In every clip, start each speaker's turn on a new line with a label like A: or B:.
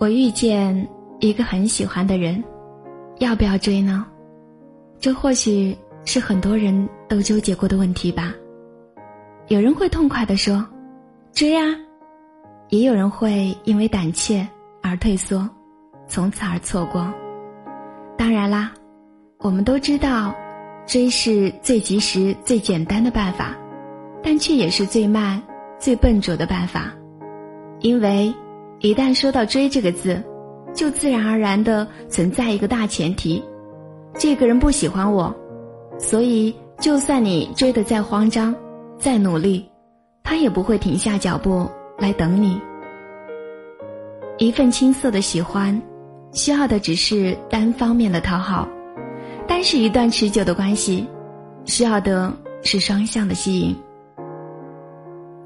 A: 我遇见一个很喜欢的人，要不要追呢？这或许是很多人都纠结过的问题吧。有人会痛快的说：“追啊！”也有人会因为胆怯而退缩，从此而错过。当然啦，我们都知道，追是最及时、最简单的办法，但却也是最慢、最笨拙的办法，因为。一旦说到“追”这个字，就自然而然的存在一个大前提：这个人不喜欢我，所以就算你追得再慌张、再努力，他也不会停下脚步来等你。一份青涩的喜欢，需要的只是单方面的讨好；但是，一段持久的关系，需要的是双向的吸引。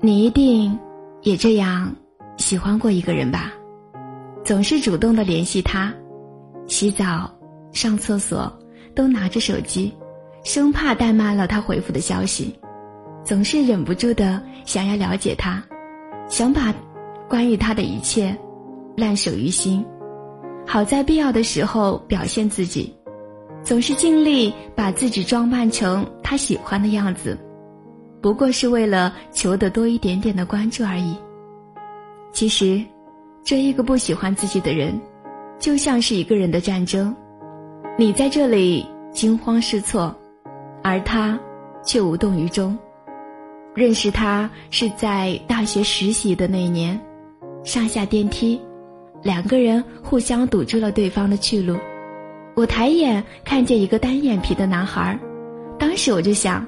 A: 你一定也这样。喜欢过一个人吧，总是主动的联系他，洗澡、上厕所都拿着手机，生怕怠慢了他回复的消息，总是忍不住的想要了解他，想把关于他的一切烂熟于心，好在必要的时候表现自己，总是尽力把自己装扮成他喜欢的样子，不过是为了求得多一点点的关注而已。其实，追一个不喜欢自己的人，就像是一个人的战争。你在这里惊慌失措，而他却无动于衷。认识他是在大学实习的那年，上下电梯，两个人互相堵住了对方的去路。我抬眼看见一个单眼皮的男孩，当时我就想，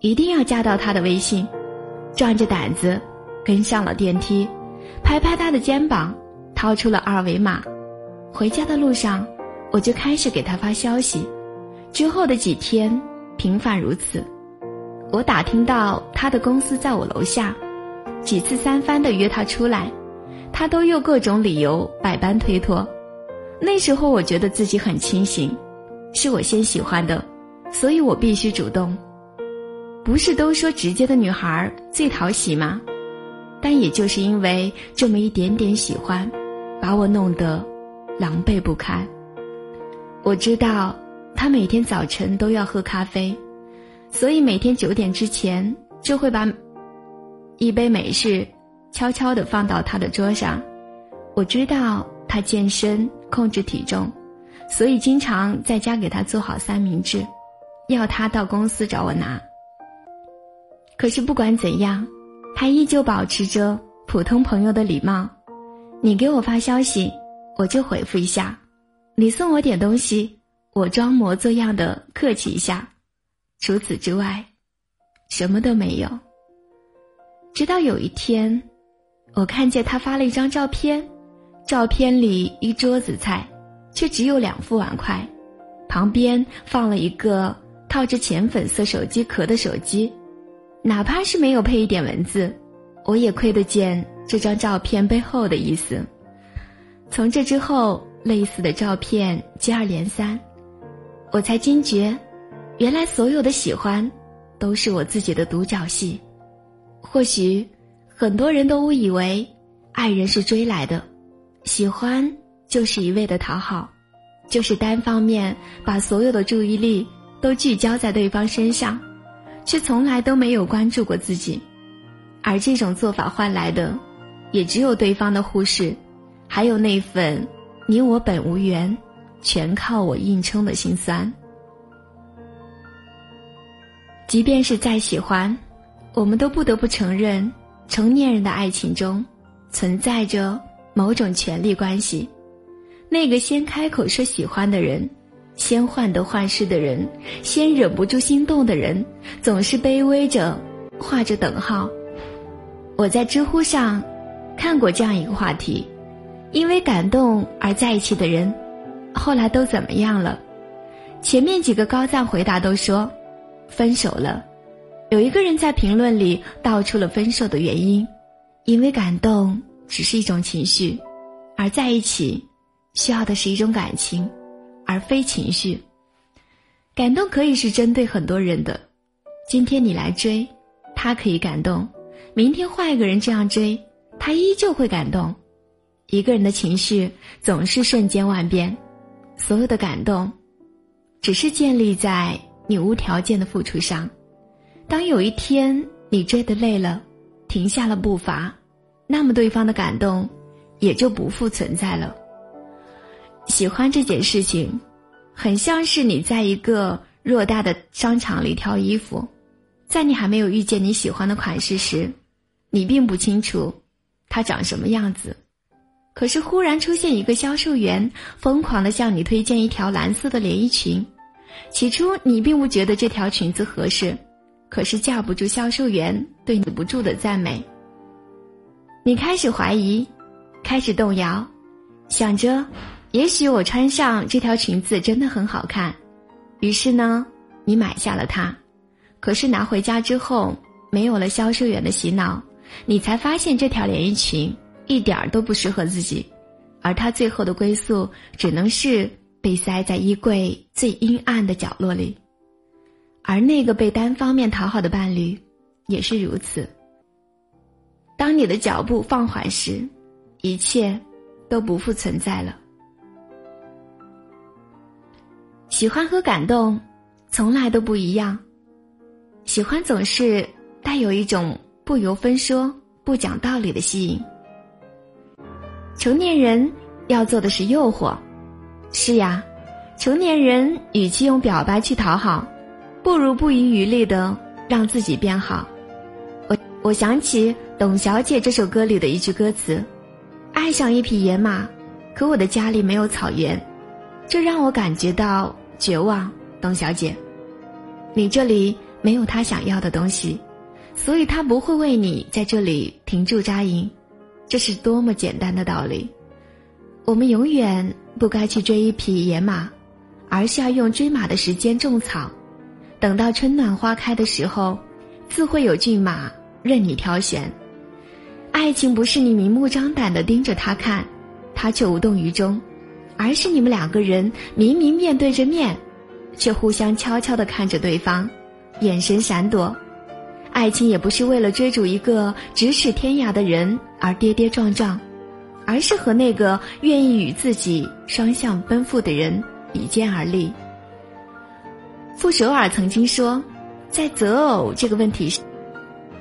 A: 一定要加到他的微信，壮着胆子跟上了电梯。拍拍他的肩膀，掏出了二维码。回家的路上，我就开始给他发消息。之后的几天，频繁如此。我打听到他的公司在我楼下，几次三番的约他出来，他都用各种理由百般推脱。那时候我觉得自己很清醒，是我先喜欢的，所以我必须主动。不是都说直接的女孩最讨喜吗？但也就是因为这么一点点喜欢，把我弄得狼狈不堪。我知道他每天早晨都要喝咖啡，所以每天九点之前就会把一杯美式悄悄地放到他的桌上。我知道他健身控制体重，所以经常在家给他做好三明治，要他到公司找我拿。可是不管怎样。他依旧保持着普通朋友的礼貌，你给我发消息，我就回复一下；你送我点东西，我装模作样的客气一下。除此之外，什么都没有。直到有一天，我看见他发了一张照片，照片里一桌子菜，却只有两副碗筷，旁边放了一个套着浅粉色手机壳的手机。哪怕是没有配一点文字，我也窥得见这张照片背后的意思。从这之后，类似的照片接二连三，我才惊觉，原来所有的喜欢，都是我自己的独角戏。或许，很多人都误以为，爱人是追来的，喜欢就是一味的讨好，就是单方面把所有的注意力都聚焦在对方身上。却从来都没有关注过自己，而这种做法换来的，也只有对方的忽视，还有那份你我本无缘，全靠我硬撑的心酸。即便是再喜欢，我们都不得不承认，成年人的爱情中，存在着某种权力关系，那个先开口说喜欢的人。先患得患失的人，先忍不住心动的人，总是卑微着，画着等号。我在知乎上看过这样一个话题：因为感动而在一起的人，后来都怎么样了？前面几个高赞回答都说分手了。有一个人在评论里道出了分手的原因：因为感动只是一种情绪，而在一起需要的是一种感情。而非情绪，感动可以是针对很多人的。今天你来追，他可以感动；明天换一个人这样追，他依旧会感动。一个人的情绪总是瞬间万变，所有的感动，只是建立在你无条件的付出上。当有一天你追得累了，停下了步伐，那么对方的感动也就不复存在了。喜欢这件事情，很像是你在一个偌大的商场里挑衣服，在你还没有遇见你喜欢的款式时，你并不清楚它长什么样子。可是忽然出现一个销售员，疯狂的向你推荐一条蓝色的连衣裙，起初你并不觉得这条裙子合适。可是架不住销售员对你不住的赞美，你开始怀疑，开始动摇，想着，也许我穿上这条裙子真的很好看，于是呢，你买下了它。可是拿回家之后，没有了销售员的洗脑，你才发现这条连衣裙一点儿都不适合自己，而它最后的归宿只能是被塞在衣柜最阴暗的角落里。而那个被单方面讨好的伴侣，也是如此。当你的脚步放缓时，一切都不复存在了。喜欢和感动，从来都不一样。喜欢总是带有一种不由分说、不讲道理的吸引。成年人要做的是诱惑，是呀，成年人与其用表白去讨好。不如不遗余力的让自己变好。我我想起《董小姐》这首歌里的一句歌词：“爱上一匹野马，可我的家里没有草原，这让我感觉到绝望。”董小姐，你这里没有他想要的东西，所以他不会为你在这里停驻扎营。这是多么简单的道理！我们永远不该去追一匹野马，而是要用追马的时间种草。等到春暖花开的时候，自会有骏马任你挑选。爱情不是你明目张胆的盯着他看，他却无动于衷，而是你们两个人明明面对着面，却互相悄悄的看着对方，眼神闪躲。爱情也不是为了追逐一个咫尺天涯的人而跌跌撞撞，而是和那个愿意与自己双向奔赴的人比肩而立。傅首尔曾经说，在择偶这个问题上，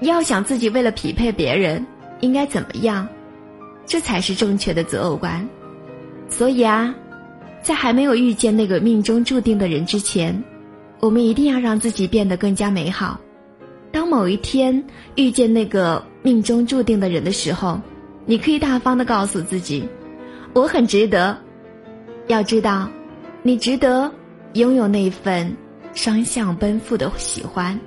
A: 要想自己为了匹配别人应该怎么样，这才是正确的择偶观。所以啊，在还没有遇见那个命中注定的人之前，我们一定要让自己变得更加美好。当某一天遇见那个命中注定的人的时候，你可以大方的告诉自己，我很值得。要知道，你值得拥有那份。双向奔赴的喜欢。